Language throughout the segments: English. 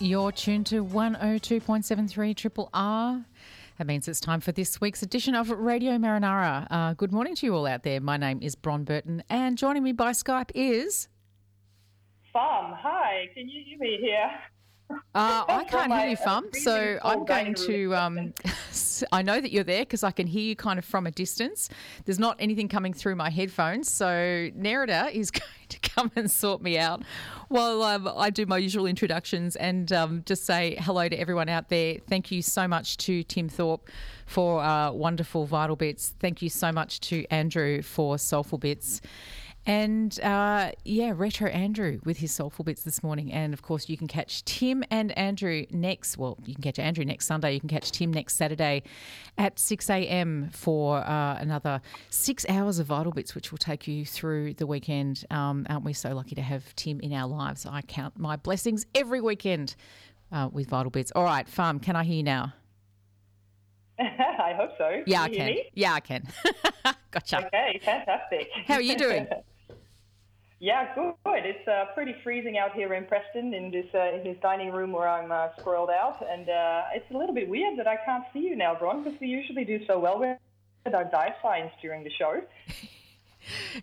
You're tuned to 102.73 Triple R. That means it's time for this week's edition of Radio Marinara. Uh, good morning to you all out there. My name is Bron Burton, and joining me by Skype is. Fam, hi. Can you hear me here? Uh, I can't hear you, Fam. So I'm going to. Um, I know that you're there because I can hear you kind of from a distance. There's not anything coming through my headphones. So Nerida is going to come and sort me out while um, I do my usual introductions and um, just say hello to everyone out there. Thank you so much to Tim Thorpe for uh, wonderful Vital Bits. Thank you so much to Andrew for Soulful Bits. And uh, yeah, Retro Andrew with his soulful bits this morning. And of course, you can catch Tim and Andrew next. Well, you can catch Andrew next Sunday. You can catch Tim next Saturday at 6 a.m. for uh, another six hours of Vital Bits, which will take you through the weekend. Um, aren't we so lucky to have Tim in our lives? I count my blessings every weekend uh, with Vital Bits. All right, Fam, can I hear you now? I hope so. Yeah, I can. Yeah, I can. gotcha. Okay, fantastic. How are you doing? Yeah, good. It's uh, pretty freezing out here in Preston in this uh, in this dining room where I'm uh, squirreled out, and uh, it's a little bit weird that I can't see you now, Bron, because we usually do so well with our dive signs during the show.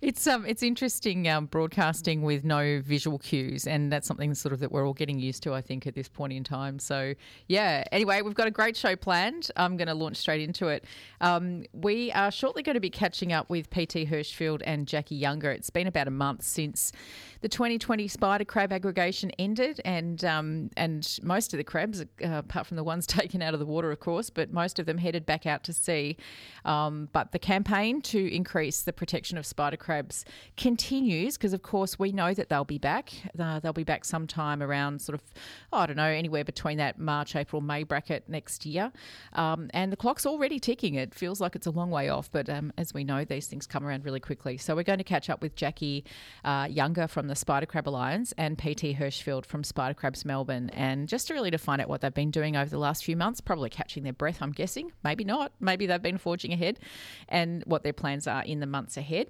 It's um, it's interesting um, broadcasting with no visual cues, and that's something sort of that we're all getting used to, I think, at this point in time. So, yeah. Anyway, we've got a great show planned. I'm going to launch straight into it. Um, we are shortly going to be catching up with PT Hirschfield and Jacqui Younger. It's been about a month since the 2020 spider crab aggregation ended, and um, and most of the crabs, uh, apart from the ones taken out of the water, of course, but most of them headed back out to sea. Um, but the campaign to increase the protection of spider crabs continues because, of course, we know that they'll be back. Uh, they'll be back sometime around sort of, oh, I don't know, anywhere between that March, April, May bracket next year. Um, and the clock's already ticking. It feels like it's a long way off, but um, as we know, these things come around really quickly. So we're going to catch up with Jacqui uh, Younger from the Spider Crab Alliance and PT Hirschfield from Spider Crabs Melbourne, and just really to find out what they've been doing over the last few months, probably catching their breath, I'm guessing. Maybe not. Maybe they've been forging ahead, and what their plans are in the months ahead.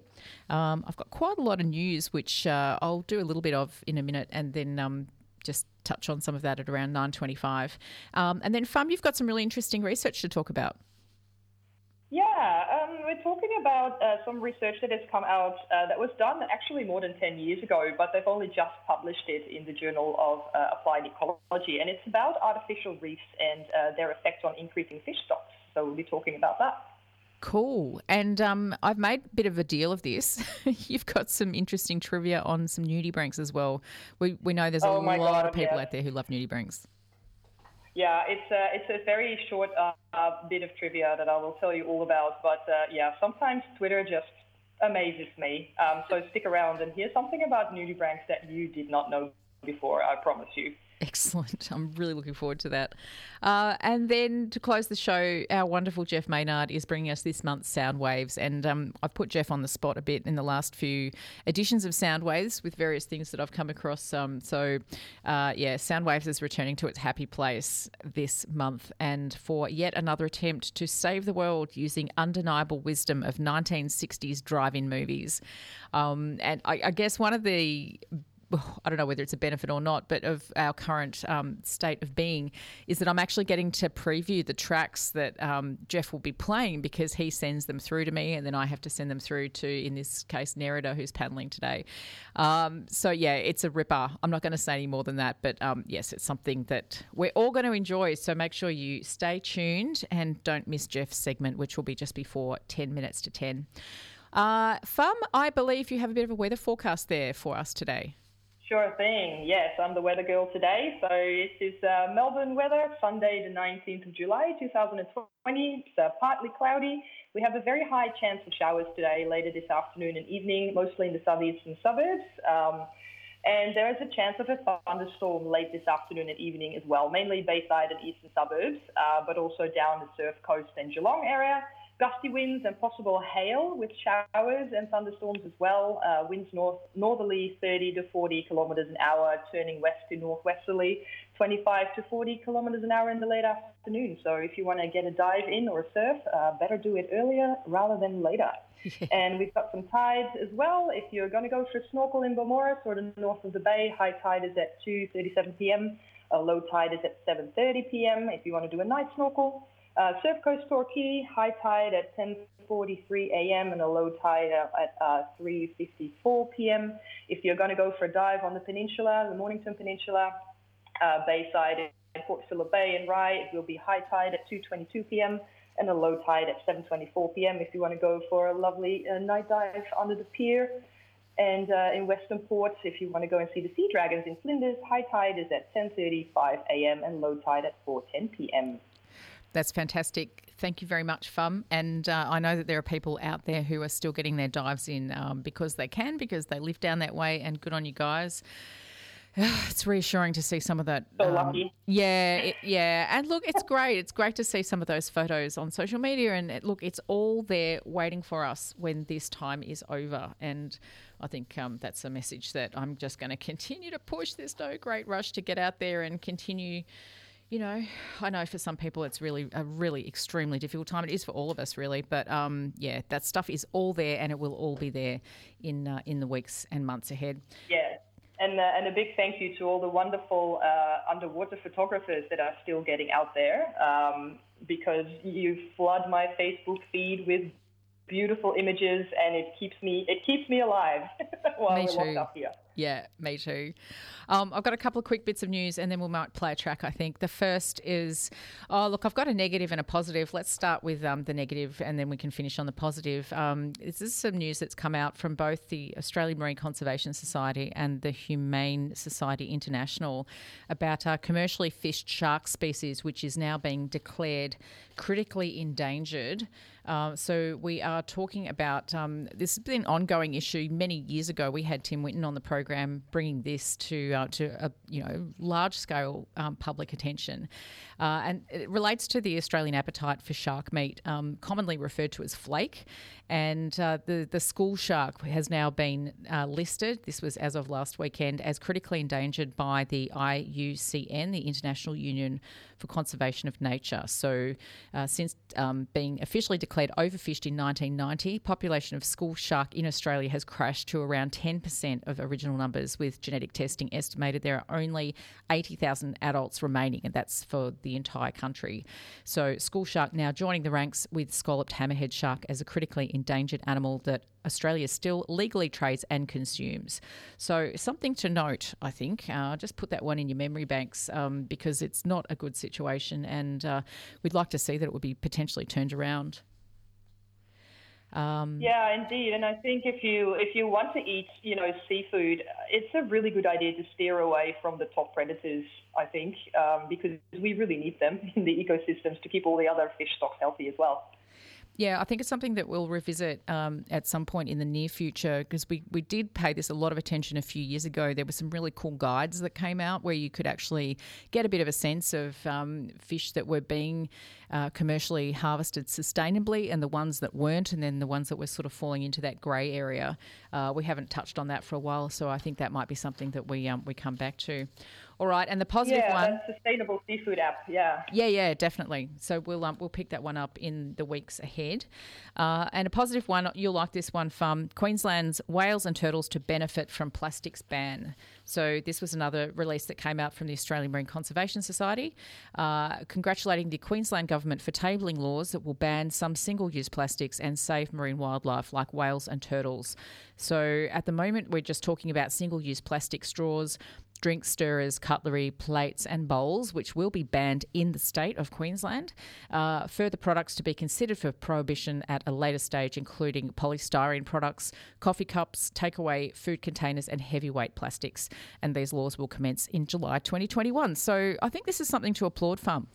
Um, I've got quite a lot of news, which uh, I'll do a little bit of in a minute, and then um, just touch on some of that at around 9.25. Um, and then, Fam, you've got some really interesting research to talk about. Yeah, um, we're talking about uh, some research that has come out uh, that was done actually more than 10 years ago, but they've only just published it in the Journal of uh, Applied Ecology. And it's about artificial reefs and uh, their effect on increasing fish stocks. So we'll be talking about that. Cool. And um, I've made a bit of a deal of this. You've got some interesting trivia on some nudibranchs as well. We, we know there's a Oh lot God, of people yeah. out there who love nudibranchs. Yeah, it's a, it's a very short uh, bit of trivia that I will tell you all about. But uh, yeah, sometimes Twitter just amazes me. Um, so stick around and hear something about nudibranchs that you did not know before, I promise you. Excellent. I'm really looking forward to that. Uh, and then to close the show, our wonderful Jeff Maynard is bringing us this month's Sound Waves. And um, I've put Jeff on the spot a bit in the last few editions of Sound Waves with various things that I've come across. Um, so, uh, yeah, Sound Waves is returning to its happy place this month and for yet another attempt to save the world using undeniable wisdom of 1960s drive in movies. Um, and I, I guess one of the I don't know whether it's a benefit or not, but of our current um, state of being is that I'm actually getting to preview the tracks that um, Jeff will be playing because he sends them through to me and then I have to send them through to, in this case, Nerida, who's paddling today. Um, so, yeah, it's a ripper. I'm not going to say any more than that, but um, yes, it's something that we're all going to enjoy. So make sure you stay tuned and don't miss Jeff's segment, which will be just before 10 minutes to 10. Uh, Fam, I believe you have a bit of a weather forecast there for us today. Sure thing. Yes, I'm the weather girl today. So this is uh, Melbourne weather, Sunday the 19th of July 2020. It's uh, partly cloudy. We have a very high chance of showers today, later this afternoon and evening, mostly in the southeastern suburbs. Um, And there is a chance of a thunderstorm late this afternoon and evening as well, mainly Bayside and eastern suburbs, uh, but also down the Surf Coast and Geelong area. Gusty winds and possible hail with showers and thunderstorms as well. Uh, winds north northerly 30 to 40 kilometres an hour, turning west to northwesterly 25 to 40 kilometres an hour in the late afternoon. So if you want to get a dive in or surf, uh, better do it earlier rather than later. and we've got some tides as well. If you're going to go for a snorkel in Beaumaris or the north of the bay, high tide is at 2:37 p.m. A low tide is at 7:30 p.m. If you want to do a night snorkel. Uh, Surf Coast Torquay, high tide at 10:43 a.m. and a low tide at uh, 3:54 p.m. If you're going to go for a dive on the peninsula, the Mornington Peninsula, uh, Bayside and Port Phillip Bay and Rye, it will be high tide at 2:22 p.m. and a low tide at 7:24 p.m. If you want to go for a lovely uh, night dive under the pier. And uh, in Western Port, if you want to go and see the sea dragons in Flinders, high tide is at 10:35 a.m. and low tide at 4:10 p.m. That's fantastic. Thank you very much, Fam. And uh, I know that there are people out there who are still getting their dives in um, because they can, because they live down that way, and good on you guys. It's reassuring to see some of that. So um. Yeah, it, yeah. And look, it's great. It's great to see some of those photos on social media. And it, look, it's all there waiting for us when this time is over. And I think um, that's a message that I'm just going to continue to push. There's no great rush to get out there and continue you know, I know for some people it's really a really extremely difficult time. It is for all of us, really. But um, yeah, that stuff is all there, and it will all be there in uh, in the weeks and months ahead. Yeah, and uh, and a big thank you to all the wonderful uh, underwater photographers that are still getting out there, um, because you flood my Facebook feed with beautiful images, and it keeps me it keeps me alive while me we're locked up here. Yeah, me too. Um, I've got a couple of quick bits of news and then we might play a track, I think. The first is oh, look, I've got a negative and a positive. Let's start with um, the negative and then we can finish on the positive. Um, this is some news that's come out from both the Australian Marine Conservation Society and the Humane Society International about uh, commercially fished shark species, which is now being declared critically endangered. Uh, so we are talking about um, this has been an ongoing issue. Many years ago, we had Tim Winton on the program bringing this to uh, to a you know large scale um, public attention, uh, and it relates to the Australian appetite for shark meat, um, commonly referred to as flake, and uh, the the school shark has now been uh, listed. This was as of last weekend as critically endangered by the IUCN, the International Union for Conservation of Nature. So, uh, since um, being officially declared overfished in 1990, population of school shark in Australia has crashed to around 10% of original numbers. With genetic testing estimated, there are only 80,000 adults remaining, and that's for the entire country. So, school shark now joining the ranks with scalloped hammerhead shark as a critically endangered animal that Australia still legally trades and consumes. So, something to note, I think. Uh, just put that one in your memory banks um, because it's not a good situation, and uh, we'd like to see that it would be potentially turned around. Um, yeah, indeed, and I think if you if you want to eat, you know, seafood, it's a really good idea to steer away from the top predators. I think um, because we really need them in the ecosystems to keep all the other fish stocks healthy as well. Yeah, I think it's something that we'll revisit um, at some point in the near future because we, we did pay this a lot of attention a few years ago. There were some really cool guides that came out where you could actually get a bit of a sense of um, fish that were being uh, commercially harvested sustainably and the ones that weren't, and then the ones that were sort of falling into that grey area. Uh, we haven't touched on that for a while, so I think that might be something that we um, we come back to. All right, and the positive yeah, one. Yeah, sustainable seafood app. Yeah. Yeah, yeah, definitely. So we'll um, we'll pick that one up in the weeks ahead. Uh, and a positive one, you'll like this one from Queensland's whales and turtles to benefit from plastics ban. So this was another release that came out from the Australian Marine Conservation Society, uh, congratulating the Queensland government for tabling laws that will ban some single-use plastics and save marine wildlife like whales and turtles. So at the moment, we're just talking about single-use plastic straws, drink stirrers, cutlery, plates, and bowls, which will be banned in the state of Queensland. Uh, further products to be considered for prohibition at a later stage, including polystyrene products, coffee cups, takeaway food containers, and heavyweight plastics. And these laws will commence in July 2021. So I think this is something to applaud, Fam.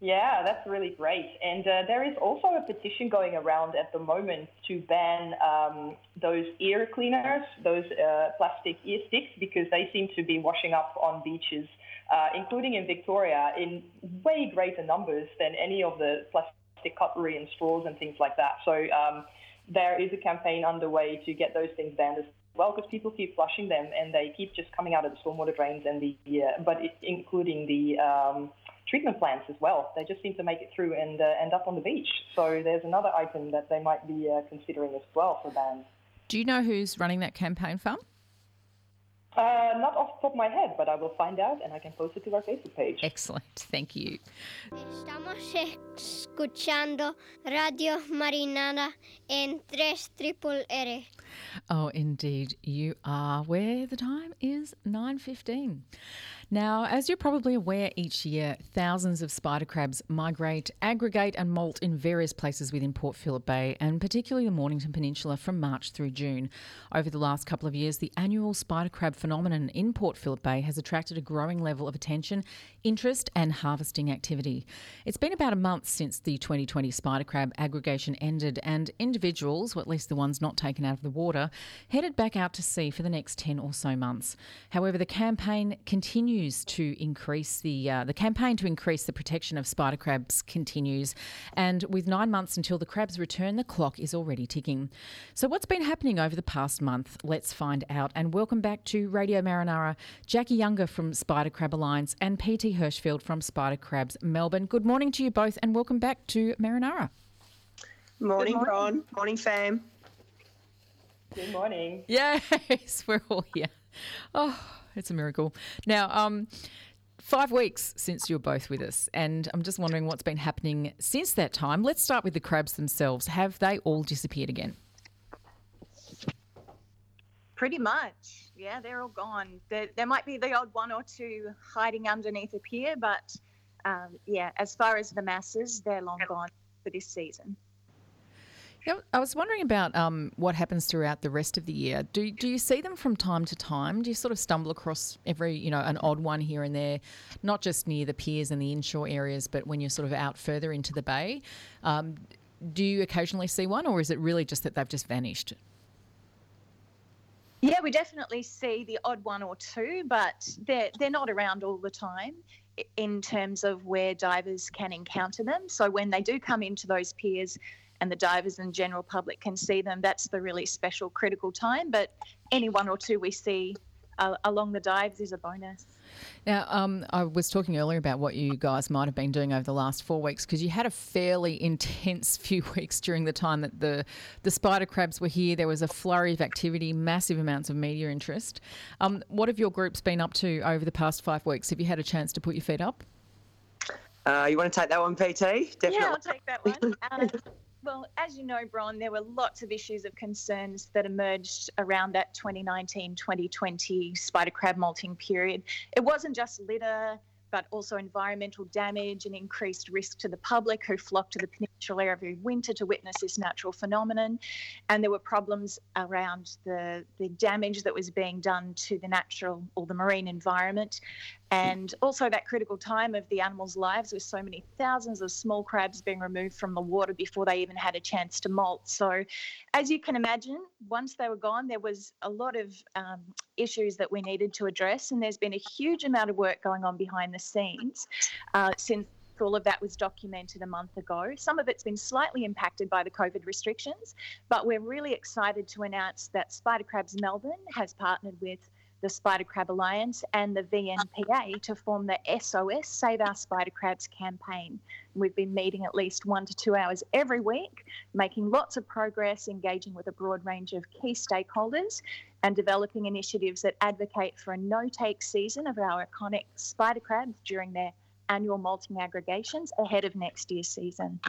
Yeah, that's really great. And uh, there is also a petition going around at the moment to ban um, those ear cleaners, those uh, plastic ear sticks, because they seem to be washing up on beaches, uh, including in Victoria, in way greater numbers than any of the plastic cutlery and straws and things like that. So um, there is a campaign underway to get those things banned as well, because people keep flushing them and they keep just coming out of the stormwater drains and the, uh, but it, including the um, treatment plants as well. They just seem to make it through and uh, end up on the beach. So there's another item that they might be uh, considering as well for bans. Do you know who's running that campaign Fam? Uh, not off the top of my head, but I will find out and I can post it to our Facebook page. Excellent, thank you. Estamos escuchando Radio Marinara en 3 triple R. Oh, indeed, you are. Where the time is 9.15. Now, as you're probably aware, each year thousands of spider crabs migrate, aggregate, and molt in various places within Port Phillip Bay, and particularly the Mornington Peninsula from March through June. Over the last couple of years, the annual spider crab phenomenon in Port Phillip Bay has attracted a growing level of attention, interest, and harvesting activity. It's been about a month since the 2020 spider crab aggregation ended, and individuals, or at least the ones not taken out of the water, headed back out to sea for the next 10 or so months. However, the campaign continues to increase the uh, the campaign to increase the protection of spider crabs continues, and with nine months until the crabs return, the clock is already ticking. So, what's been happening over the past month? Let's find out. And welcome back to Radio Marinara, Jacqui Younger from Spider Crab Alliance and PT Hirschfield from Spider Crabs Melbourne. Good morning to you both, and welcome back to Marinara. Morning, morning. Ron. Morning, fam. Good morning. Yes, we're all here. Oh, it's a miracle. Now, um, five weeks since you're both with us, and I'm just wondering what's been happening since that time. Let's start with the crabs themselves. Have they all disappeared again? Pretty much. Yeah, they're all gone. There, there might be the odd one or two hiding underneath a pier, but um, yeah, as far as the masses, they're long gone for this season. I was wondering about um, what happens throughout the rest of the year. Do do you see them from time to time? Do you sort of stumble across every you know an odd one here and there, not just near the piers and the inshore areas, but when you're sort of out further into the bay? Um, do you occasionally see one, or is it really just that they've just vanished? Yeah, we definitely see the odd one or two, but they're they're not around all the time in terms of where divers can encounter them. So when they do come into those piers, and the divers and general public can see them, that's the really special critical time. But any one or two we see uh, along the dives is a bonus. Now, um, I was talking earlier about what you guys might have been doing over the last four weeks because you had a fairly intense few weeks during the time that the the spider crabs were here. There was a flurry of activity, massive amounts of media interest. Um, what have your groups been up to over the past five weeks? Have you had a chance to put your feet up? Uh, you want to take that one, PT? Definitely. Yeah, I'll take that one. Um, well, as you know, Bron, there were lots of issues of concerns that emerged around that 2019 2020 spider crab molting period. It wasn't just litter, but also environmental damage and increased risk to the public who flock to the peninsula every winter to witness this natural phenomenon. And there were problems around the, the damage that was being done to the natural or the marine environment and also that critical time of the animals' lives with so many thousands of small crabs being removed from the water before they even had a chance to molt. So, as you can imagine, once they were gone, there was a lot of um, issues that we needed to address, and there's been a huge amount of work going on behind the scenes uh, since all of that was documented a month ago. Some of it's been slightly impacted by the COVID restrictions, but we're really excited to announce that Spider Crabs Melbourne has partnered with the Spider Crab Alliance and the VNPA to form the SOS Save Our Spider Crabs campaign. We've been meeting at least one to two hours every week, making lots of progress, engaging with a broad range of key stakeholders, and developing initiatives that advocate for a no take season of our iconic spider crabs during their annual molting aggregations ahead of next year's season.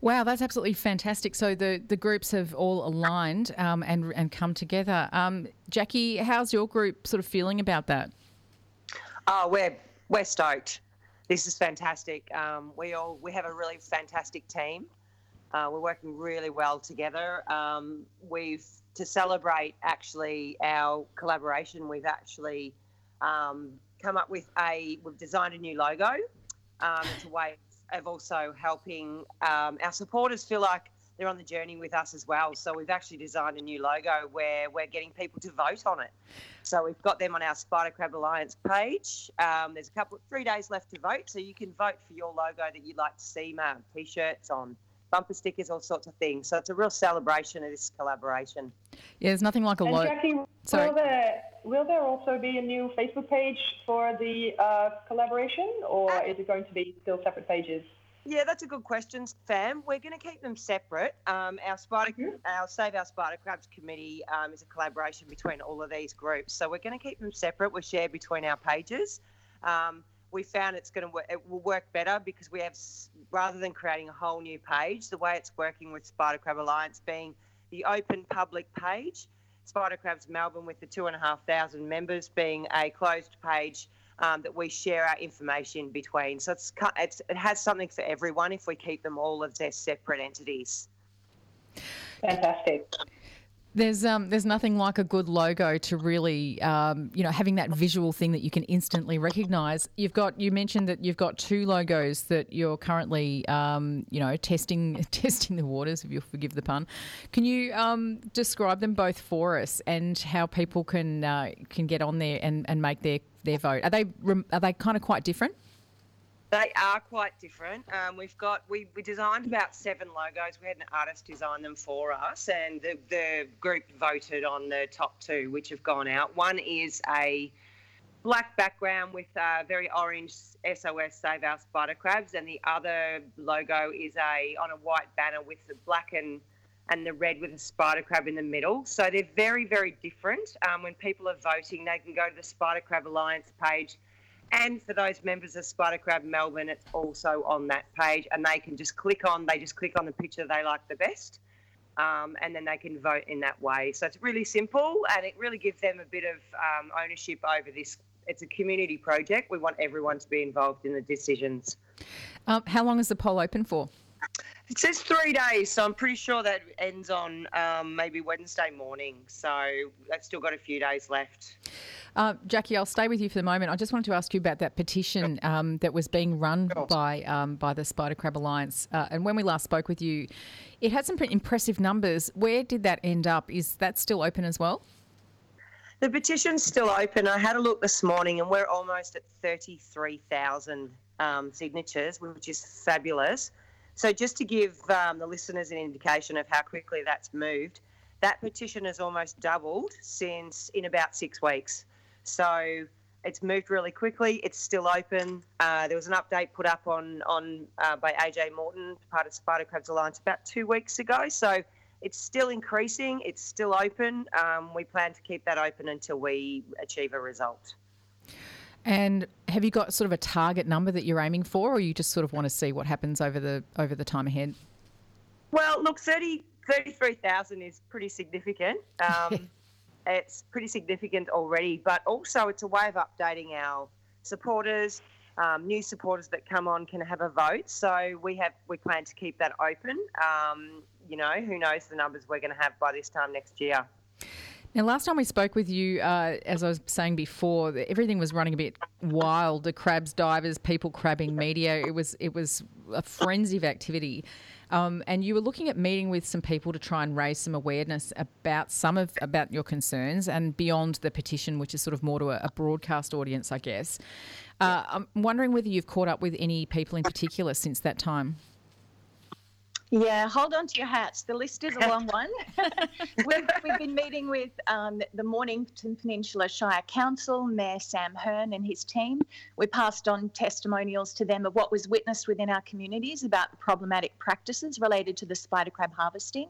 Wow, that's absolutely fantastic. So the, the groups have all aligned um, and and come together. Um, Jacqui, how's your group sort of feeling about that? Oh, we're we're stoked. This is fantastic. Um, we all we have a really fantastic team. Uh, we're working really well together. Um, we've to celebrate actually our collaboration. We've actually um, come up with a we've designed a new logo. Um, it's a way of also helping um, our supporters feel like they're on the journey with us as well. So we've actually designed a new logo where we're getting people to vote on it. So we've got them on our Spider Crab Alliance page. Um, there's a couple, three days left to vote, so you can vote for your logo that you'd like to see, man. T-shirts on bumper stickers, all sorts of things. So it's a real celebration of this collaboration. Yeah, there's nothing like a And logo. Jacqui, Sorry. will there, will there also be a new Facebook page for the uh, collaboration, or is it going to be still separate pages? Yeah, that's a good question, fam. We're going to keep them separate. Um, our spider, our Save Our Spider Crabs committee um, is a collaboration between all of these groups. So we're going to keep them separate. We share between our pages. Um, we found it's going to work. It will work better because we have, rather than creating a whole new page, the way it's working with Spider Crab Alliance being the open public page, Spider Crabs Melbourne with the two and a half thousand members being a closed page um, that we share our information between. So it's, it's it has something for everyone if we keep them all as their separate entities. Fantastic. There's um there's nothing like a good logo to really um you know having that visual thing that you can instantly recognise. You've got you mentioned that you've got two logos that you're currently um you know testing testing the waters if you'll forgive the pun. Can you um describe them both for us and how people can uh, can get on there and, and make their their vote? Are they are they kind of quite different? They are quite different. Um, we've got we, we designed about seven logos. We had an artist design them for us, and the, the group voted on the top two, which have gone out. One is a black background with a very orange SOS Save Our Spider Crabs, and the other logo is a on a white banner with the black and and the red with a spider crab in the middle. So they're very, very different. Um, when people are voting, they can go to the Spider Crab Alliance page. And for those members of Spider Crab Melbourne, it's also on that page, and they can just click on. They just click on the picture they like the best, um, and then they can vote in that way. So it's really simple, and it really gives them a bit of um, ownership over this. It's a community project. We want everyone to be involved in the decisions. Um, how long is the poll open for? It says three days, so I'm pretty sure that ends on um, maybe Wednesday morning. So that's still got a few days left. Uh, Jacqui, I'll stay with you for the moment. I just wanted to ask you about that petition um, that was being run by um, by the Spider Crab Alliance. Uh, and when we last spoke with you, it had some pretty impressive numbers. Where did that end up? Is that still open as well? The petition's still open. I had a look this morning, and we're almost at 33,000 um, signatures, which is fabulous. So, just to give um, the listeners an indication of how quickly that's moved, that petition has almost doubled since in about six weeks. So, it's moved really quickly. It's still open. Uh, there was an update put up on on uh, by AJ Morton, part of Spider Crabs Alliance, about two weeks ago. So it's still increasing. It's still open. Um, we plan to keep that open until we achieve a result. And have you got sort of a target number that you're aiming for, or you just sort of want to see what happens over the over the time ahead? Well, look, 30, 33,000 is pretty significant. Um, it's pretty significant already, but also it's a way of updating our supporters. Um, new supporters that come on can have a vote, so we have we plan to keep that open. Um, you know, who knows the numbers we're going to have by this time next year. Now, last time we spoke with you, uh, as I was saying before, everything was running a bit wild. The crabs, divers, people crabbing, media. It was it was a frenzy of activity, um, and you were looking at meeting with some people to try and raise some awareness about some of about your concerns and beyond the petition, which is sort of more to a, a broadcast audience, I guess. Uh, I'm wondering whether you've caught up with any people in particular since that time. Yeah, hold on to your hats. The list is a long one. we've, we've been meeting with um, the Mornington Peninsula Shire Council, Mayor Sam Hearn and his team. We passed on testimonials to them of what was witnessed within our communities about the problematic practices related to the spider crab harvesting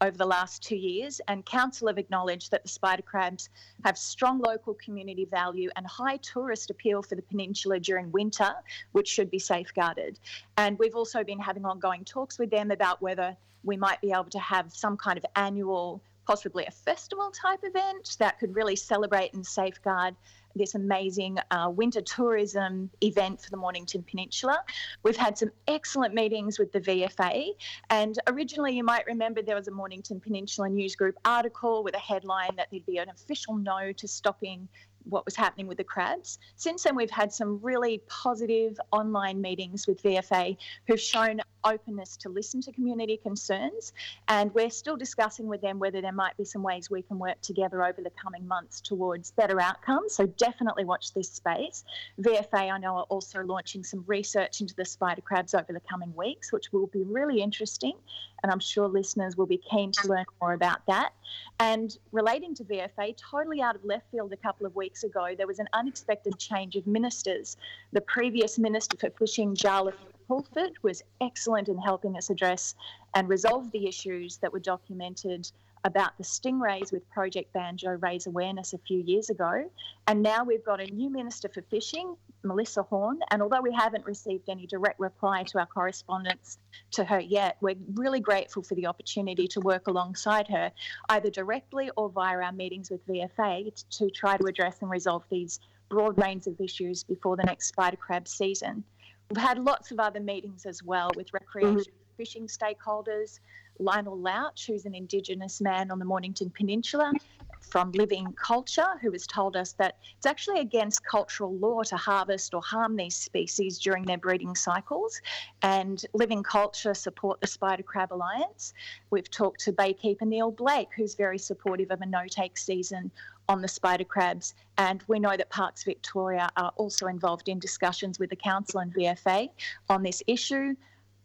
over the last two years, and Council have acknowledged that the spider crabs have strong local community value and high tourist appeal for the peninsula during winter, which should be safeguarded. And we've also been having ongoing talks with them about whether we might be able to have some kind of annual, possibly a festival type event that could really celebrate and safeguard this amazing uh, winter tourism event for the Mornington Peninsula. We've had some excellent meetings with the VFA, and originally you might remember there was a Mornington Peninsula News Group article with a headline that there'd be an official no to stopping what was happening with the crabs. Since then, we've had some really positive online meetings with VFA who've shown openness to listen to community concerns. And we're still discussing with them whether there might be some ways we can work together over the coming months towards better outcomes. So definitely watch this space. VFA, I know, are also launching some research into the spider crabs over the coming weeks, which will be really interesting. And I'm sure listeners will be keen to learn more about that. And relating to VFA, totally out of left field a couple of weeks ago, there was an unexpected change of ministers. The previous Minister for Fishing, Jaala Pulford, was excellent in helping us address and resolve the issues that were documented about the stingrays with Project Banjo raise awareness a few years ago. And now we've got a new Minister for Fishing, Melissa Horne. And although we haven't received any direct reply to our correspondence to her yet, we're really grateful for the opportunity to work alongside her, either directly or via our meetings with VFA, to try to address and resolve these broad range of issues before the next spider crab season. We've had lots of other meetings as well with recreation mm-hmm. fishing stakeholders. Lionel Lauch, who's an Indigenous man on the Mornington Peninsula from Living Culture, who has told us that it's actually against cultural law to harvest or harm these species during their breeding cycles. And Living Culture support the Spider Crab Alliance. We've talked to baykeeper Neil Blake, who's very supportive of a no take season on the spider crabs. And we know that Parks Victoria are also involved in discussions with the Council and VFA on this issue.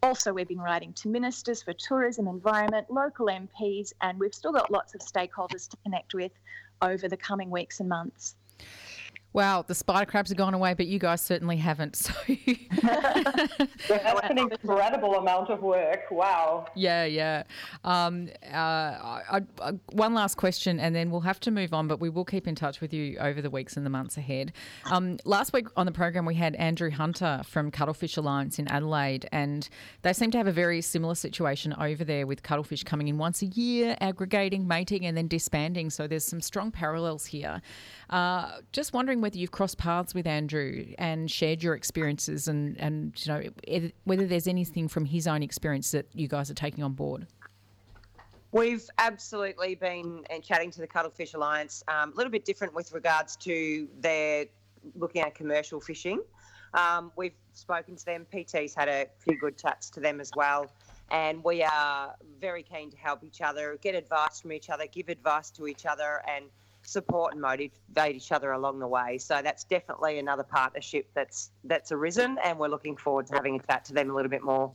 Also, we've been writing to ministers for tourism, environment, local MPs, and we've still got lots of stakeholders to connect with over the coming weeks and months. Wow, the spider crabs have gone away, but you guys certainly haven't. So that's an incredible amount of work. Wow. Yeah, yeah. Um, uh, I, I, one last question, and then we'll have to move on, but we will keep in touch with you over the weeks and the months ahead. Um, last week on the program, we had Andrew Hunter from Cuttlefish Alliance in Adelaide, and they seem to have a very similar situation over there with cuttlefish coming in once a year, aggregating, mating, and then disbanding. So there's some strong parallels here. Uh, just wondering whether you've crossed paths with Andrew and shared your experiences, and and you know whether there's anything from his own experience that you guys are taking on board. We've absolutely been and chatting to the Cuttlefish Alliance. Um, a little bit different with regards to their looking at commercial fishing. Um, we've spoken to them. PT's had a few good chats to them as well. And we are very keen to help each other, get advice from each other, give advice to each other, and support and motivate each other along the way. So that's definitely another partnership that's that's arisen, and we're looking forward to having a chat to them a little bit more.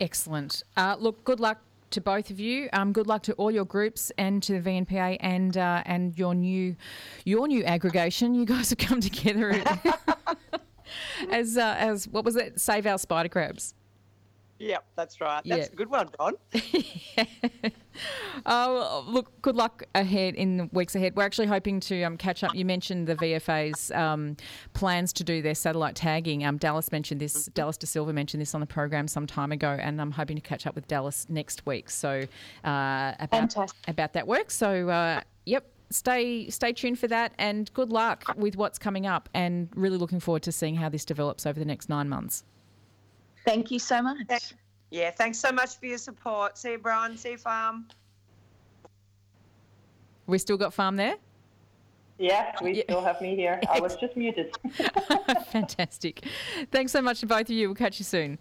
Excellent. Uh, look, good luck to both of you. Um, good luck to all your groups and to the VNPA and uh, and your new your new aggregation. You guys have come together as uh, as what was it? Save our spider crabs. Yep, that's right. That's a good one, Ron. yeah. Uh, look, good luck ahead in the weeks ahead. We're actually hoping to um, catch up. You mentioned the VFA's um, plans to do their satellite tagging. Um, Dallas mentioned this. Mm-hmm. Dallas D'Silva mentioned this on the program some time ago, and I'm hoping to catch up with Dallas next week. So uh, about about that work. So uh, yep, stay stay tuned for that, and good luck with what's coming up. And really looking forward to seeing how this develops over the next nine months. Thank you so much. Yeah, thanks so much for your support. See you, Brian. See you, Fam. We still got Fam there? Yeah, we yeah. still have me here. I was just muted. Fantastic. Thanks so much to both of you. We'll catch you soon.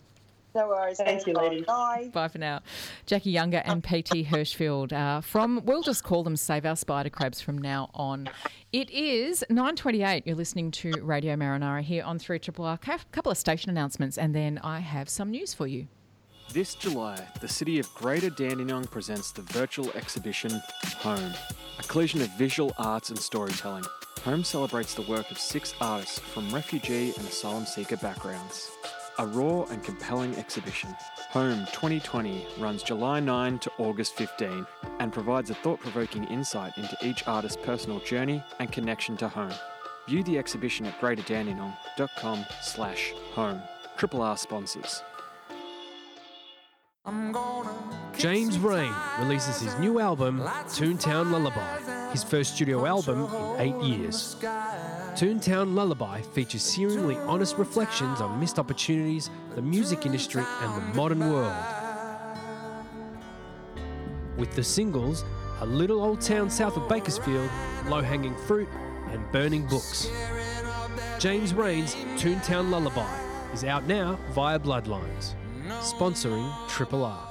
No worries. Thank you, ladies. Bye. Bye for now. Jacqui Younger and PT Hirschfield uh, from, we'll just call them Save Our Spider Crabs from now on. It is 9.28. You're listening to Radio Marinara here on 3 Triple R. A couple of station announcements and then I have some news for you. This July, the city of Greater Dandenong presents the virtual exhibition Home, a collision of visual arts and storytelling. Home celebrates the work of six artists from refugee and asylum seeker backgrounds. A raw and compelling exhibition. Home 2020 runs July 9 to August 15 and provides a thought provoking insight into each artist's personal journey and connection to home. View the exhibition at greaterdandenong.com slash home. Triple R sponsors. James Reyne releases his new album, Toontown Lullaby, his first studio album in eight years. Toontown Lullaby features searingly honest reflections on missed opportunities, the music industry, and the modern world. With the singles, A Little Old Town South of Bakersfield, Low Hanging Fruit, and burning books. James Reyne's Toontown Lullaby is out now via Bloodlines, sponsoring Triple R.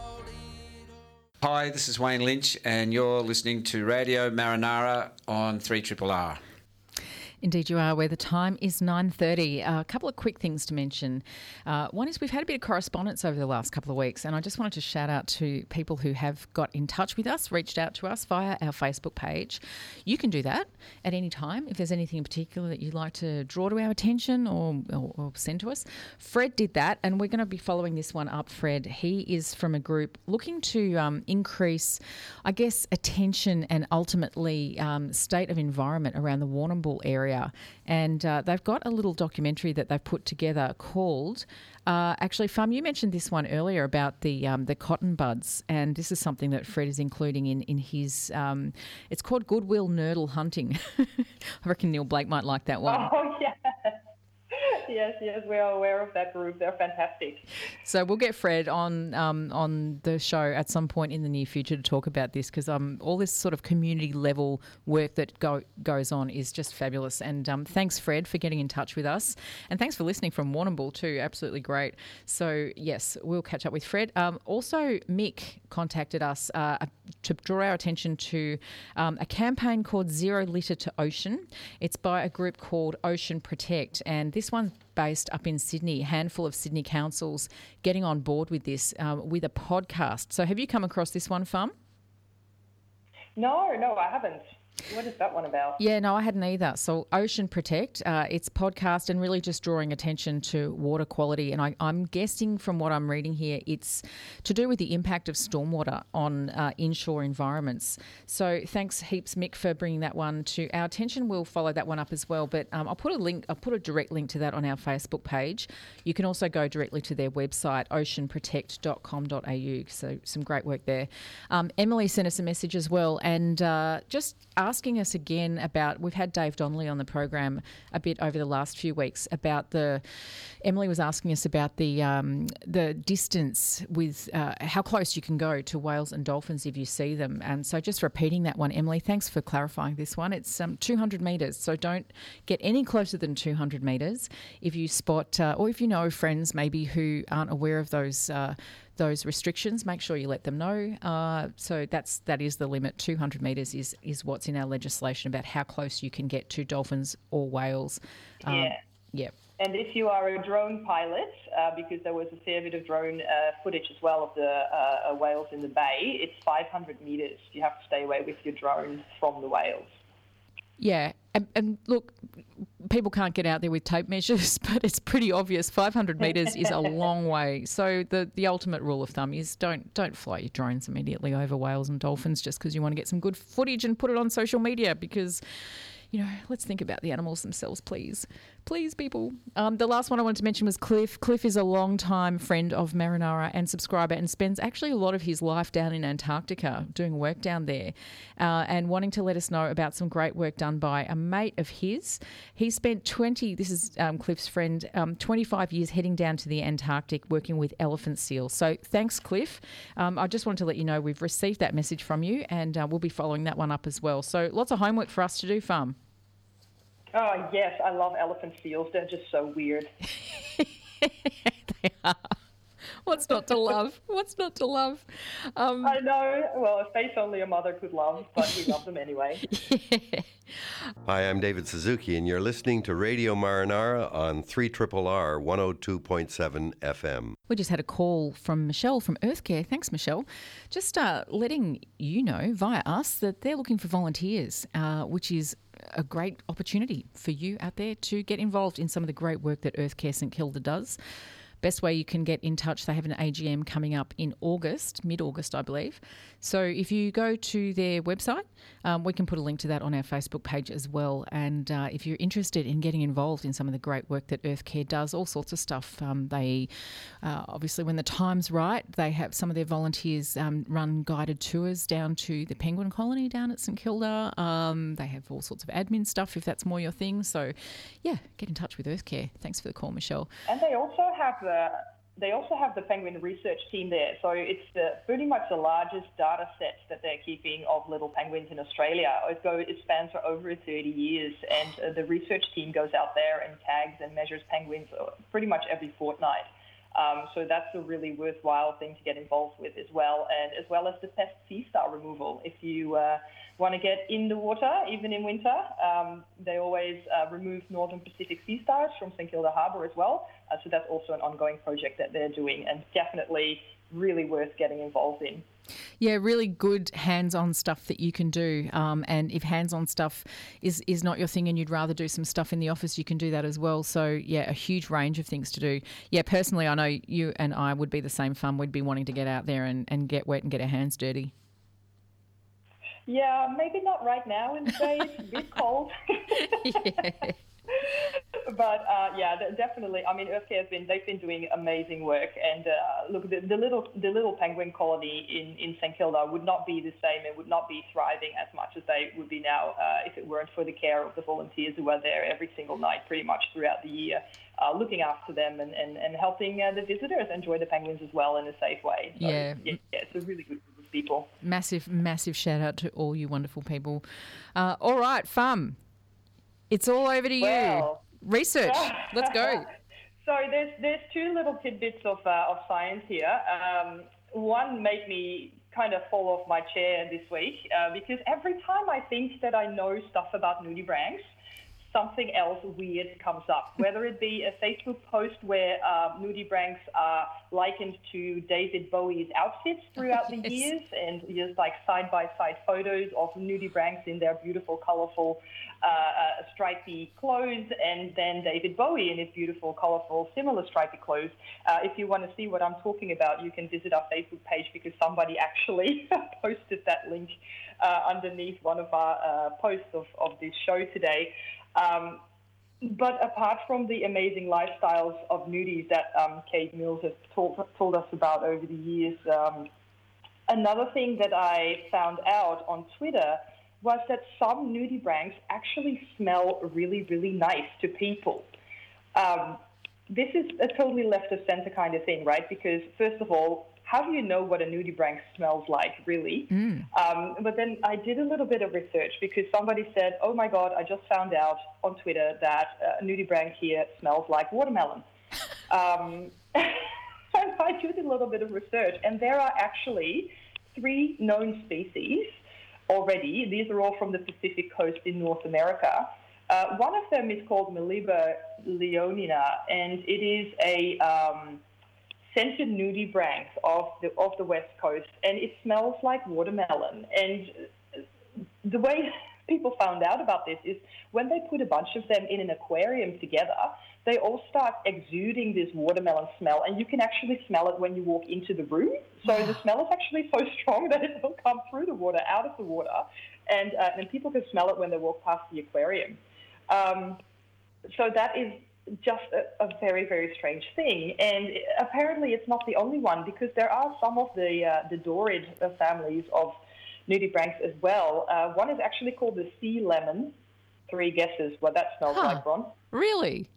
Hi, this is Wayne Lynch, and you're listening to Radio Marinara on 3 Triple R. Indeed, you are. Where the time is nine thirty. Uh, a couple of quick things to mention. Uh, one is we've had a bit of correspondence over the last couple of weeks, and I just wanted to shout out to people who have got in touch with us, reached out to us via our Facebook page. You can do that at any time if there's anything in particular that you'd like to draw to our attention or, or, or send to us. Fred did that, and we're going to be following this one up. Fred, he is from a group looking to um, increase, I guess, attention and ultimately um, state of environment around the Warrnambool area area. And uh, they've got a little documentary that they've put together called. Uh, actually, Fam, you mentioned this one earlier about the um, the cotton buds, and this is something that Fred is including in in his. Um, it's called Goodwill Nurdle Hunting. I reckon Neil Blake might like that one. Oh yeah yes, yes, we are aware of that group. They're fantastic. So we'll get Fred on um, on the show at some point in the near future to talk about this because um, all this sort of community level work that go, goes on is just fabulous. And um, thanks, Fred, for getting in touch with us, and thanks for listening from Warrnambool too. Absolutely great. So yes, we'll catch up with Fred. Um, also, Mick contacted us uh, to draw our attention to um, a campaign called Zero Litter to Ocean. It's by a group called Ocean Protect, and this one's based up in Sydney, a handful of Sydney councils getting on board with this um, with a podcast. So, have you come across this one, Fam? No, no, I haven't. What is that one about? Yeah, no, I hadn't either. So, Ocean Protect, uh, it's podcast and really just drawing attention to water quality. And I, am guessing from what I'm reading here, it's to do with the impact of stormwater on uh, inshore environments. So, thanks heaps, Mick, for bringing that one to our attention. We'll follow that one up as well. But um, I'll put a link, I'll put a direct link to that on our Facebook page. You can also go directly to their website, oceanprotect.com.au. So, some great work there. Um, Emily sent us a message as well, and uh, just asking us again about we've had Dave Donnelly on the program a bit over the last few weeks about the Emily was asking us about the um, the distance with uh, how close you can go to whales and dolphins if you see them. And so just repeating that one Emily thanks for clarifying this one. It's um, 200 meters so don't get any closer than 200 meters if you spot uh, or if you know friends maybe who aren't aware of those uh, those restrictions, make sure you let them know. Uh, so that's that is the limit. 200 metres is is what's in our legislation about how close you can get to dolphins or whales. Um, yeah. Yeah. And if you are a drone pilot, uh, because there was a fair bit of drone uh, footage as well of the uh, whales in the bay, it's 500 metres. You have to stay away with your drone from the whales. Yeah, and, and, look, people can't get out there with tape measures, but it's pretty obvious. 500 metres is a long way. So the, the ultimate rule of thumb is don't don't fly your drones immediately over whales and dolphins just because you want to get some good footage and put it on social media because you know, let's think about the animals themselves, please. Please, people. Um, the last one I wanted to mention was Cliff. Cliff is a long-time friend of Marinara and subscriber and spends actually a lot of his life down in Antarctica doing work down there uh, and wanting to let us know about some great work done by a mate of his. He spent 20, this is um, Cliff's friend, um, 25 years heading down to the Antarctic working with elephant seals. So thanks, Cliff. Um, I just wanted to let you know we've received that message from you and uh, we'll be following that one up as well. So lots of homework for us to do, Fam. Oh, yes, I love elephant seals. They're just so weird. they are. What's not to love? What's not to love? Um, I know. Well, a face only a mother could love, but we love them anyway. yeah. Hi, I'm David Suzuki, and you're listening to Radio Marinara on 3 R 102.7 FM. We just had a call from Michelle from Earthcare. Thanks, Michelle. Just uh, letting you know via us that they're looking for volunteers, uh, which is a great opportunity for you out there to get involved in some of the great work that Earthcare St Kilda does. Best way you can get in touch, they have an AGM coming up in August, mid August, I believe. So if you go to their website, um, we can put a link to that on our Facebook page as well. And uh, if you're interested in getting involved in some of the great work that Earthcare does, all sorts of stuff, um, they uh, obviously, when the time's right, they have some of their volunteers um, run guided tours down to the penguin colony down at St Kilda. Um, they have all sorts of admin stuff if that's more your thing. So, yeah, get in touch with Earthcare. Thanks for the call, Michelle. And they also have uh, they also have the penguin research team there. So it's the, pretty much the largest data set that they're keeping of little penguins in Australia. It, it spans for over 30 years, and uh, the research team goes out there and tags and measures penguins uh, pretty much every fortnight. Um, so that's a really worthwhile thing to get involved with as well, and as well as the pest sea star removal. If you uh, want to get in the water, even in winter, um, they always uh, remove northern Pacific sea stars from St Kilda Harbour as well. Uh, so that's also an ongoing project that they're doing, and definitely really worth getting involved in. Yeah, really good hands-on stuff that you can do. Um, and if hands-on stuff is is not your thing, and you'd rather do some stuff in the office, you can do that as well. So yeah, a huge range of things to do. Yeah, personally, I know you and I would be the same Fam. We'd be wanting to get out there and, and get wet and get our hands dirty. Yeah, maybe not right now in the day. It's a bit cold. yeah. But uh, yeah, definitely. I mean, Earthcare has been they've been doing amazing work, and uh, look, the, the, little the little penguin colony in in St Kilda would not be the same. It would not be thriving as much as they would be now uh, if it weren't for the care of the volunteers who are there every single night, pretty much throughout the year, uh, looking after them and and, and helping uh, the visitors enjoy the penguins as well in a safe way. So, yeah. yeah, yeah, it's a really good group of people. Massive, massive shout out to all you wonderful people. Uh, all right, Fam. It's all over to well, you. Research. Let's go. So there's there's two little tidbits of uh, of science here. Um, one made me kind of fall off my chair this week uh, because every time I think that I know stuff about nudibranchs, something else weird comes up, whether it be a Facebook post where uh, nudibranchs are likened to David Bowie's outfits throughout the yes. years, and just like side by side photos of nudibranchs in their beautiful, colorful, uh, uh, stripy clothes, and then David Bowie in his beautiful, colorful, similar stripy clothes. Uh, if you want to see what I'm talking about, you can visit our Facebook page because somebody actually posted that link uh, underneath one of our uh, posts of, of this show today. Um, but apart from the amazing lifestyles of nudies that um, Kate Mills has told, told us about over the years, um, another thing that I found out on Twitter was that some nudibranchs actually smell really, really nice to people. Um, this is a totally left of center kind of thing, right? Because, first of all, how do you know what a nudibranch smells like, really? Mm. Um, but then I did a little bit of research because somebody said, oh my God, I just found out on Twitter that uh, a nudibranch here smells like watermelon. um, I did a little bit of research, and there are actually three known species already. These are all from the Pacific coast in North America. Uh, one of them is called Melibe leonina, and it is a um, scented nudibranch of the of the west coast, and it smells like watermelon. And the way people found out about this is when they put a bunch of them in an aquarium together, they all start exuding this watermelon smell, and you can actually smell it when you walk into the room. So the smell is actually so strong that it will come through the water, out of the water, and uh, and people can smell it when they walk past the aquarium. Um, so that is just a, a, very, very strange thing. And apparently, it's not the only one because there are some of the uh, the Dorid families of nudibranchs as well. Uh, one is actually called the sea lemon. Three guesses what that smells huh. like, Bron. Really?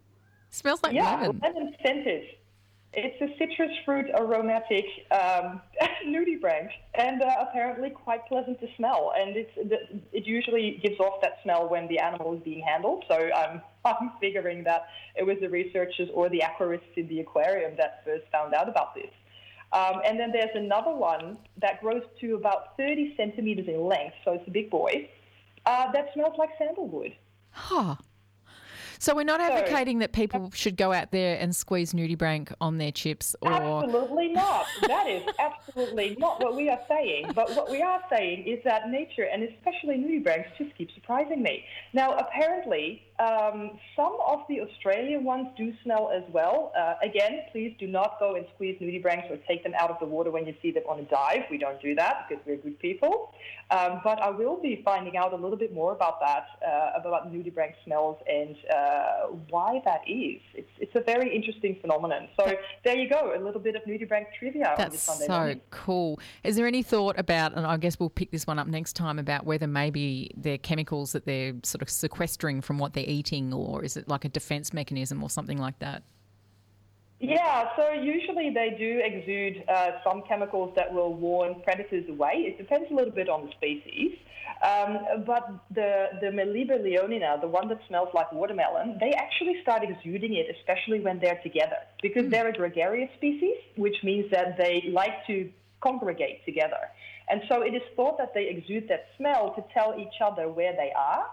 Smells like yeah, lemon. lemon scented. It's a citrus fruit aromatic um, nudibranch, and uh, apparently quite pleasant to smell. And it's it usually gives off that smell when the animal is being handled. So I'm I'm figuring that it was the researchers or the aquarists in the aquarium that first found out about this. Um, and then there's another one that grows to about 30 centimeters in length, so it's a big boy, uh, that smells like sandalwood. Huh. So we're not advocating that people should go out there and squeeze nudibranch on their chips or Absolutely not. That is absolutely not what we are saying. But what we are saying is that nature and especially nudibranchs just keep surprising me. Now apparently um, some of the Australian ones do smell as well. Uh, again, please do not go and squeeze nudibranchs or take them out of the water when you see them on a dive. We don't do that because we're good people. Um, but I will be finding out a little bit more about that, uh, about nudibranch smells and uh, why that is. It's, it's a very interesting phenomenon. So there you go, a little bit of nudibranch trivia That's on this Sunday so morning. cool. Is there any thought about, and I guess we'll pick this one up next time, about whether maybe they're chemicals that they're sort of sequestering from what they're eating, or is it like a defense mechanism or something like that? Yeah, so usually they do exude uh, some chemicals that will warn predators away. It depends a little bit on the species. Um, but the, the Melibe leonina, the one that smells like watermelon, they actually start exuding it, especially when they're together, because mm. they're a gregarious species, which means that they like to congregate together. And so it is thought that they exude that smell to tell each other where they are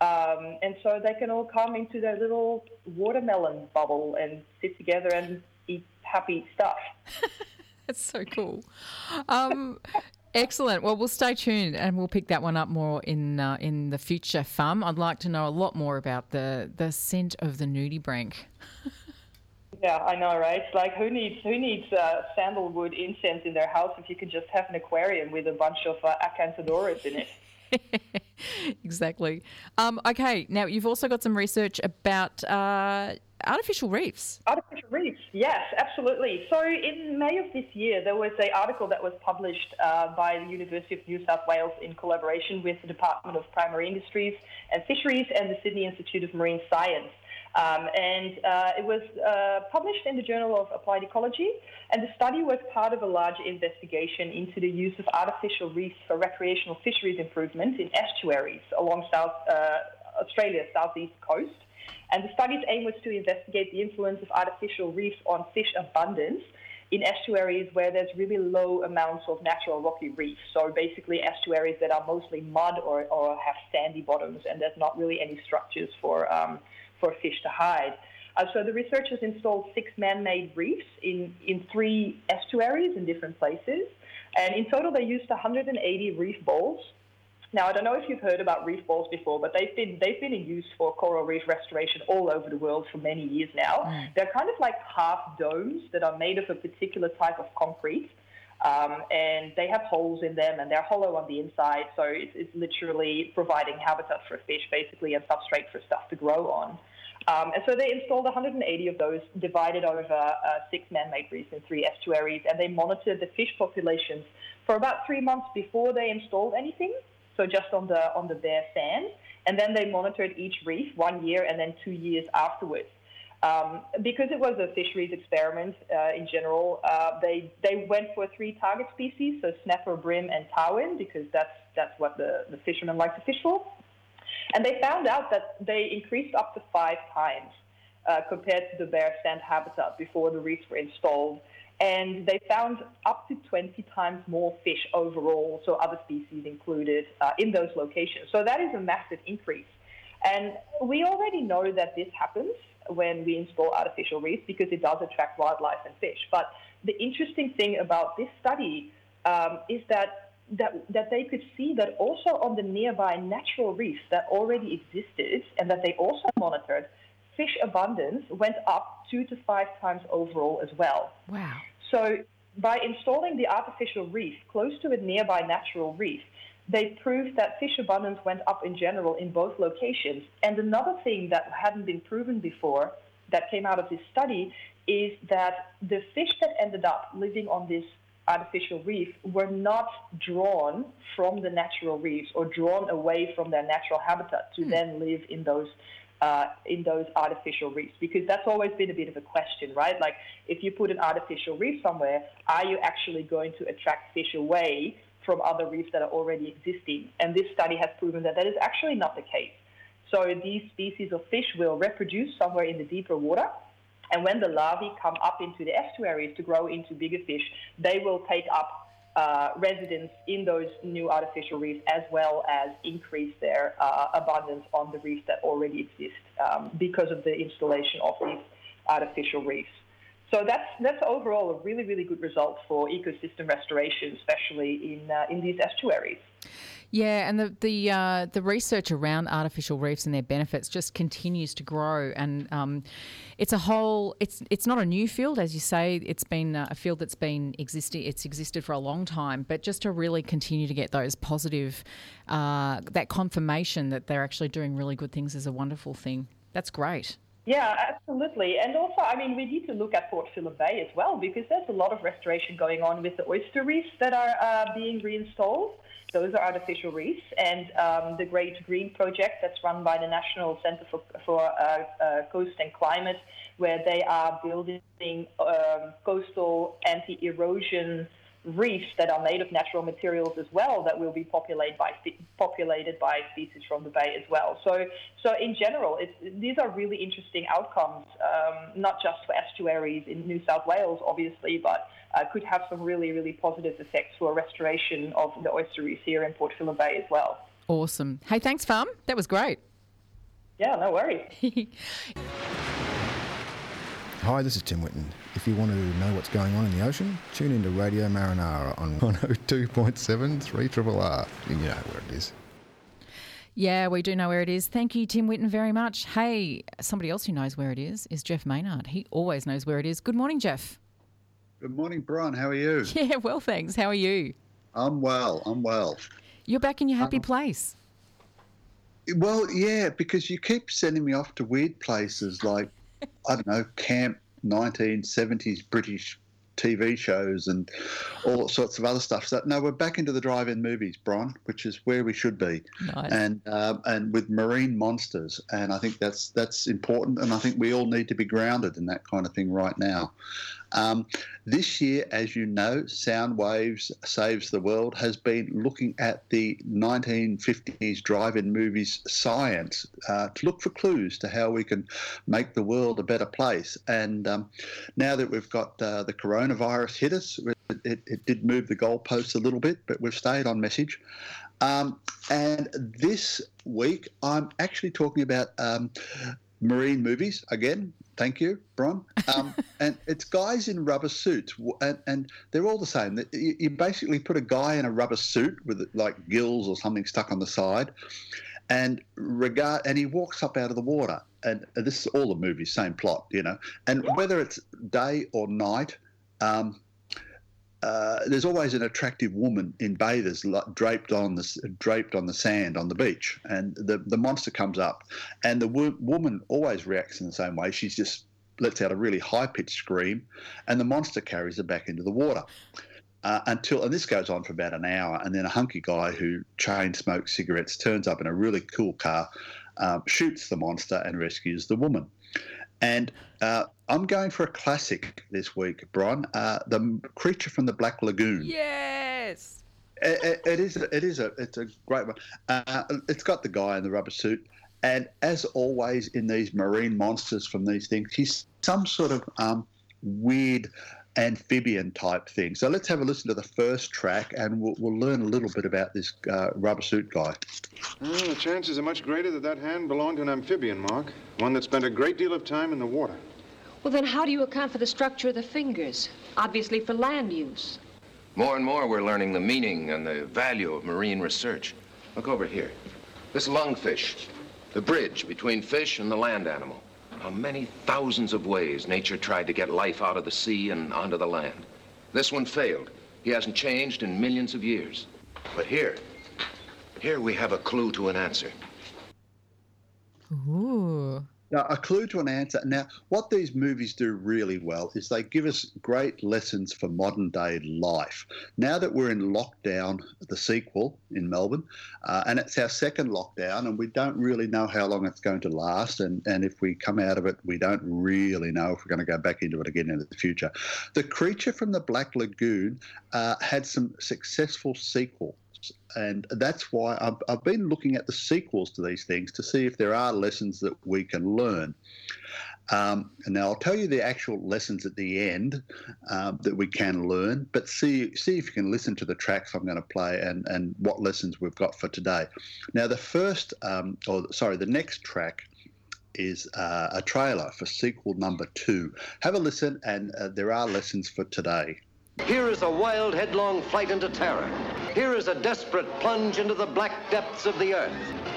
um, and so they can all come into their little watermelon bubble and sit together and eat happy stuff. That's so cool. Um, excellent. Well, we'll stay tuned and we'll pick that one up more in uh, in the future. Fam. I'd like to know a lot more about the the scent of the nudibranch. yeah, I know, right? Like, who needs who needs uh, sandalwood incense in their house if you can just have an aquarium with a bunch of uh, Acanthodoris in it? exactly. Um, okay, now you've also got some research about uh, artificial reefs. Artificial reefs, yes, absolutely. So in May of this year, there was an article that was published uh, by the University of New South Wales in collaboration with the Department of Primary Industries and Fisheries and the Sydney Institute of Marine Science. Um, and uh, it was uh, published in the Journal of Applied Ecology, and the study was part of a larger investigation into the use of artificial reefs for recreational fisheries improvement in estuaries along South uh, Australia's southeast coast. And the study's aim was to investigate the influence of artificial reefs on fish abundance in estuaries where there's really low amounts of natural rocky reefs. So basically, estuaries that are mostly mud or, or have sandy bottoms, and there's not really any structures for um, for fish to hide. Uh, so the researchers installed six man-made reefs in, in three estuaries in different places. And in total, they used 180 reef balls. Now, I don't know if you've heard about reef balls before, but they've been, they've been in use for coral reef restoration all over the world for many years now. Mm. They're kind of like half domes that are made of a particular type of concrete. Um, and they have holes in them and they're hollow on the inside. So it's, it's literally providing habitat for fish, basically, and substrate for stuff to grow on. Um, and so they installed 180 of those divided over uh, six man-made reefs in three estuaries, and they monitored the fish populations for about three months before they installed anything. So just on the on the bare sand, and then they monitored each reef one year and then two years afterwards. Um, because it was a fisheries experiment uh, in general, uh, they they went for three target species, so snapper, bream, and tarwhine, because that's that's what the, the fishermen like to fish for. And they found out that they increased up to five times uh, compared to the bare sand habitat before the reefs were installed. And they found up to 20 times more fish overall, so other species included, uh, in those locations. So that is a massive increase. And we already know that this happens when we install artificial reefs because it does attract wildlife and fish. But the interesting thing about this study um, is that that, that they could see that also on the nearby natural reefs that already existed and that they also monitored, fish abundance went up two to five times overall as well. Wow. So by installing the artificial reef close to a nearby natural reef, they proved that fish abundance went up in general in both locations. And another thing that hadn't been proven before that came out of this study is that the fish that ended up living on this artificial reef were not drawn from the natural reefs or drawn away from their natural habitat to hmm. then live in those uh, in those artificial reefs because that's always been a bit of a question, right? Like if you put an artificial reef somewhere, are you actually going to attract fish away from other reefs that are already existing? And this study has proven that that is actually not the case. So these species of fish will reproduce somewhere in the deeper water and when the larvae come up into the estuaries to grow into bigger fish, they will take up uh, residence in those new artificial reefs as well as increase their uh, abundance on the reefs that already exist um, because of the installation of these artificial reefs. So that's that's overall a really really good result for ecosystem restoration, especially in uh, in these estuaries. Yeah, and the the uh, the research around artificial reefs and their benefits just continues to grow, and um, it's a whole. It's it's not a new field, as you say. It's been uh, a field that's been existing. It's existed for a long time, but just to really continue to get those positive, uh, that confirmation that they're actually doing really good things is a wonderful thing. That's great. Yeah, absolutely. And also, I mean, we need to look at Port Phillip Bay as well because there's a lot of restoration going on with the oyster reefs that are uh, being reinstalled. Those are artificial reefs. And um, the Great Green Project that's run by the National Center for, for uh, uh, Coast and Climate, where they are building um, coastal anti erosion reefs that are made of natural materials as well that will be populated by populated by species from the bay as well. So, so in general, these are really interesting outcomes, um, not just for estuaries in New South Wales, obviously, but uh, could have some really, really positive effects for restoration of the oyster reefs here in Port Phillip Bay as well. Awesome. Hey, thanks, Fam. That was great. Yeah, no worries. Hi, this is Tim Whitten. If you want to know what's going on in the ocean, tune into Radio Marinara on 102.7 3 Triple R. You know where it is. Yeah, we do know where it is. Thank you, Tim Whitten, very much. Hey, somebody else who knows where it is is Jeff Maynard. He always knows where it is. Good morning, Jeff. Good morning, Bron. How are you? Yeah, well, thanks. How are you? I'm well. I'm well. You're back in your happy um, place. Well, yeah, because you keep sending me off to weird places like I don't know, camp 1970s British TV shows and all sorts of other stuff. So no, we're back into the drive-in movies, Bron, which is where we should be, nice. and um, and with marine monsters. And I think that's that's important. And I think we all need to be grounded in that kind of thing right now. Um, this year, as you know, Soundwaves Saves the World has been looking at the 1950s drive in movies science uh, to look for clues to how we can make the world a better place. And um, now that we've got uh, the coronavirus hit us, it, it, did move the goalposts a little bit, but we've stayed on message. Um, and this week, I'm actually talking about um, marine movies again. Thank you, Bron. Um, and it's guys in rubber suits, and, and they're all the same. You, basically put a guy in a rubber suit with like gills or something stuck on the side, and regard, and he walks up out of the water. And this is all the movies, same plot, you know. And whether it's day or night, um, uh, there's always an attractive woman in bathers draped on the draped on the sand on the beach, and the the monster comes up, and the wo- woman always reacts in the same way. She's just lets out a really high pitched scream, and the monster carries her back into the water. Uh, until and this goes on for about an hour, and then a hunky guy who chain smokes cigarettes turns up in a really cool car, um, shoots the monster and rescues the woman. And uh, I'm going for a classic this week, Bron. Uh, the Creature from the Black Lagoon. Yes. It, it, it is. It is a. It's a great one. Uh, it's got the guy in the rubber suit, and as always in these marine monsters from these things, he's some sort of um, weird amphibian type thing. So let's have a listen to the first track and we'll, we'll learn a little bit about this uh, rubber suit guy. Well, the chances are much greater that that hand belonged to an amphibian, Mark. One that spent a great deal of time in the water. Well, then how do you account for the structure of the fingers? Obviously for land use. More and more we're learning the meaning and the value of marine research. Look over here. This lungfish, the bridge between fish and the land animal. How many thousands of ways nature tried to get life out of the sea and onto the land. This one failed. He hasn't changed in millions of years. But here, here we have a clue to an answer. Ooh. Now, a clue to an answer. Now, what these movies do really well is they give us great lessons for modern day life. Now that we're in lockdown, the sequel in Melbourne, uh, and it's our second lockdown, and we don't really know how long it's going to last. And, and if we come out of it, we don't really know if we're going to go back into it again in the future. The Creature from the Black Lagoon uh, had some successful sequels and that's why I've, I've, been looking at the sequels to these things to see if there are lessons that we can learn. Um, and now I'll tell you the actual lessons at the end um, that we can learn, but see see if you can listen to the tracks I'm going to play and, and what lessons we've got for today. Now the first, um, or sorry, the next track is uh, a trailer for sequel number two. Have a listen, and uh, there are lessons for today. Here is a wild, headlong flight into terror. Here is a desperate plunge into the black depths of the earth.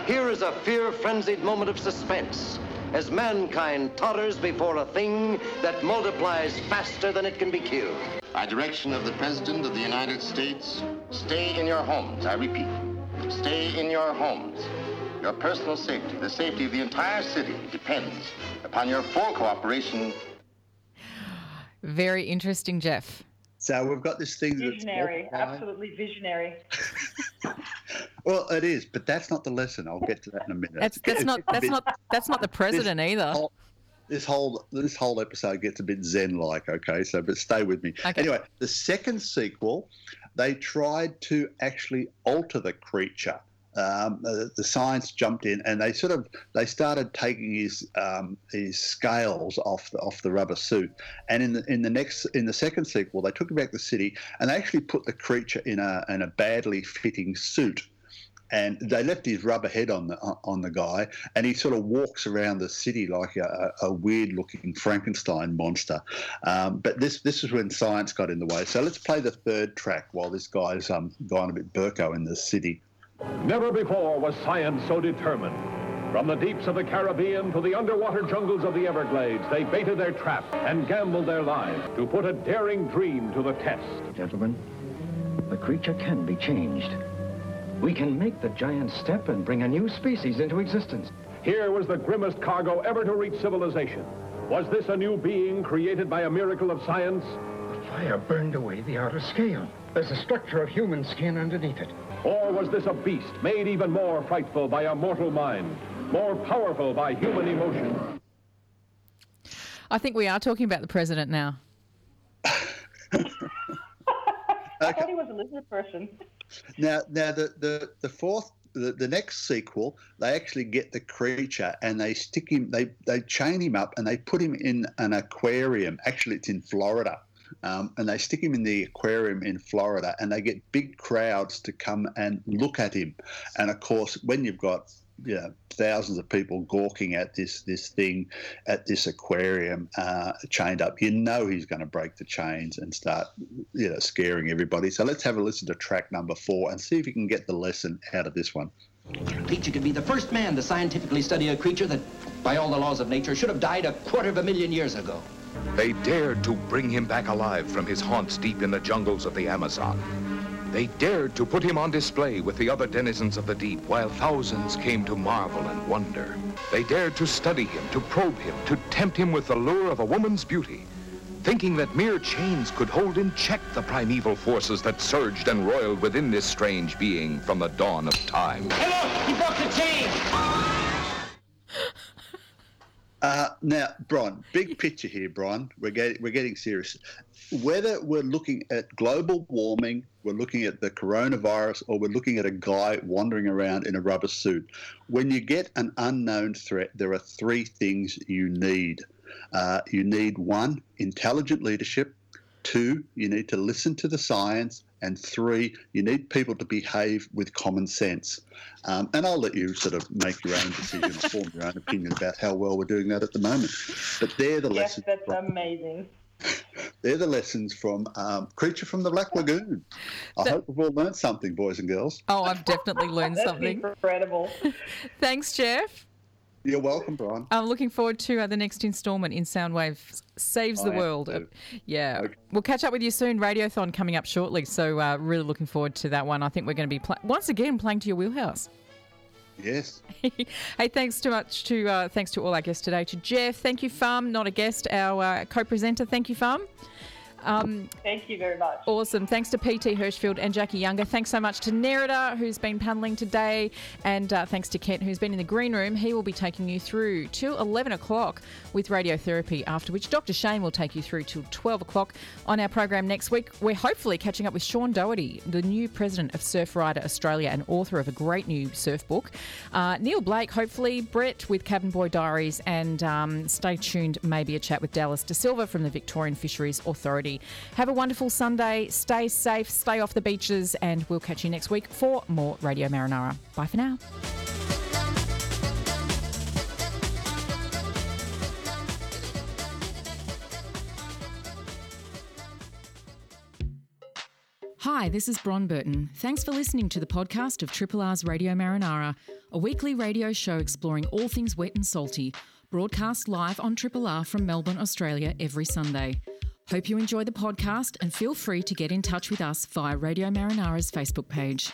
Here is a fear-frenzied moment of suspense as mankind totters before a thing that multiplies faster than it can be killed. By direction of the President of the United States, stay in your homes. I repeat, stay in your homes. Your personal safety, the safety of the entire city, depends upon your full cooperation. Very interesting, Jeff. So we've got this thing that's Visionary, absolutely visionary. Well, it is, but that's not the lesson. I'll get to that in a minute. That's that's not that's not that's not the president either. whole- This whole this whole episode gets a bit zen-like. Okay, so but stay with me. Okay. Anyway, the second sequel, they tried to actually alter the creature. Um, uh, the science jumped in and they sort of they started taking his um, his scales off the off the rubber suit. And in the in the next in the second sequel, they took him back to the city and they actually put the creature in a in a badly fitting suit and they left his rubber head on the on the guy, and he sort of walks around the city like a, a weird looking Frankenstein monster. Um, but this this is when science got in the way. So let's play the third track while this guy's um gone a bit burko in the city. Never before was science so determined. From the deeps of the Caribbean to the underwater jungles of the Everglades, they baited their trap and gambled their lives to put a daring dream to the test. Gentlemen, the creature can be changed. We can make the giant step and bring a new species into existence. Here was the grimmest cargo ever to reach civilization. Was this a new being created by a miracle of science? The fire burned away the outer scale. There's a structure of human skin underneath it. Or was this a beast made even more frightful by a mortal mind, more powerful by human emotion? I think we are talking about the president now. I thought he was a lizard person. Now, now the the the fourth. The, the next sequel, they actually get the creature and they stick him, they, they chain him up and they put him in an aquarium. Actually, it's in Florida. Um, and they stick him in the aquarium in Florida and they get big crowds to come and look at him. And of course, when you've got you know, thousands of people gawking at this this thing at this aquarium uh, chained up, you know he's going to break the chains and start you know scaring everybody. So let's have a listen to track number four and see if you can get the lesson out of this one. Creature could be the first man to scientifically study a creature that, by all the laws of nature, should have died a quarter of a million years ago. They dared to bring him back alive from his haunts deep in the jungles of the Amazon. They dared to put him on display with the other denizens of the deep while thousands came to marvel and wonder. They dared to study him, to probe him, to tempt him with the lure of a woman's beauty, thinking that mere chains could hold in check the primeval forces that surged and roiled within this strange being from the dawn of time. Hey, look! He broke the chain! Uh, now, Bron, big picture here, Bron. We're getting we're getting serious. Whether we're looking at global warming, we're looking at the coronavirus, or we're looking at a guy wandering around in a rubber suit, when you get an unknown threat, there are three things you need. Uh, you need one, intelligent leadership. Two, you need to listen to the science. And three, you need people to behave with common sense. Um, and I'll let you sort of make your own decision form your own opinion about how well we're doing that at the moment. But they're the Yes, lessons. that's from, amazing. they're the lessons from um, Creature from the Black Lagoon. I hope we've all learned something, boys and girls. Oh, I've definitely learned That's something. incredible. Thanks, Jeff. You're welcome, Bron. I'm looking forward to uh, the next instalment in Soundwave Saves the I World. yeah. Okay. We'll catch up with you soon. Radiothon coming up shortly. So, uh, really looking forward to that one. I think we're going to be, pl- once again, playing to your wheelhouse. Yes. hey, thanks too much to uh, thanks to all our guests today. To Jeff, thank you, Fam, not a guest, our uh, co-presenter. Thank you, Fam. Um, Thank you very much. Awesome. Thanks to PT Hirschfield and Jacqui Younger. Thanks so much to Nerida, who's been paneling today. And uh, thanks to Kent, who's been in the green room. He will be taking you through till 11 o'clock with radiotherapy, after which Dr. Shane will take you through till 12 o'clock on our program next week. We're hopefully catching up with Sean Doherty, the new president of Surfrider Australia and author of a great new surf book. Uh, Neil Blake, hopefully, Brett with Cabin Boy Diaries, and um, stay tuned, maybe a chat with Dallas D'Silva from the Victorian Fisheries Authority. Have a wonderful Sunday. Stay safe, stay off the beaches, and we'll catch you next week for more Radio Marinara. Bye for now. Hi, this is Bron Burton. Thanks for listening to the podcast of Triple R's Radio Marinara, a weekly radio show exploring all things wet and salty, broadcast live on Triple R from Melbourne, Australia every Sunday. Hope you enjoy the podcast and feel free to get in touch with us via Radio Marinara's Facebook page.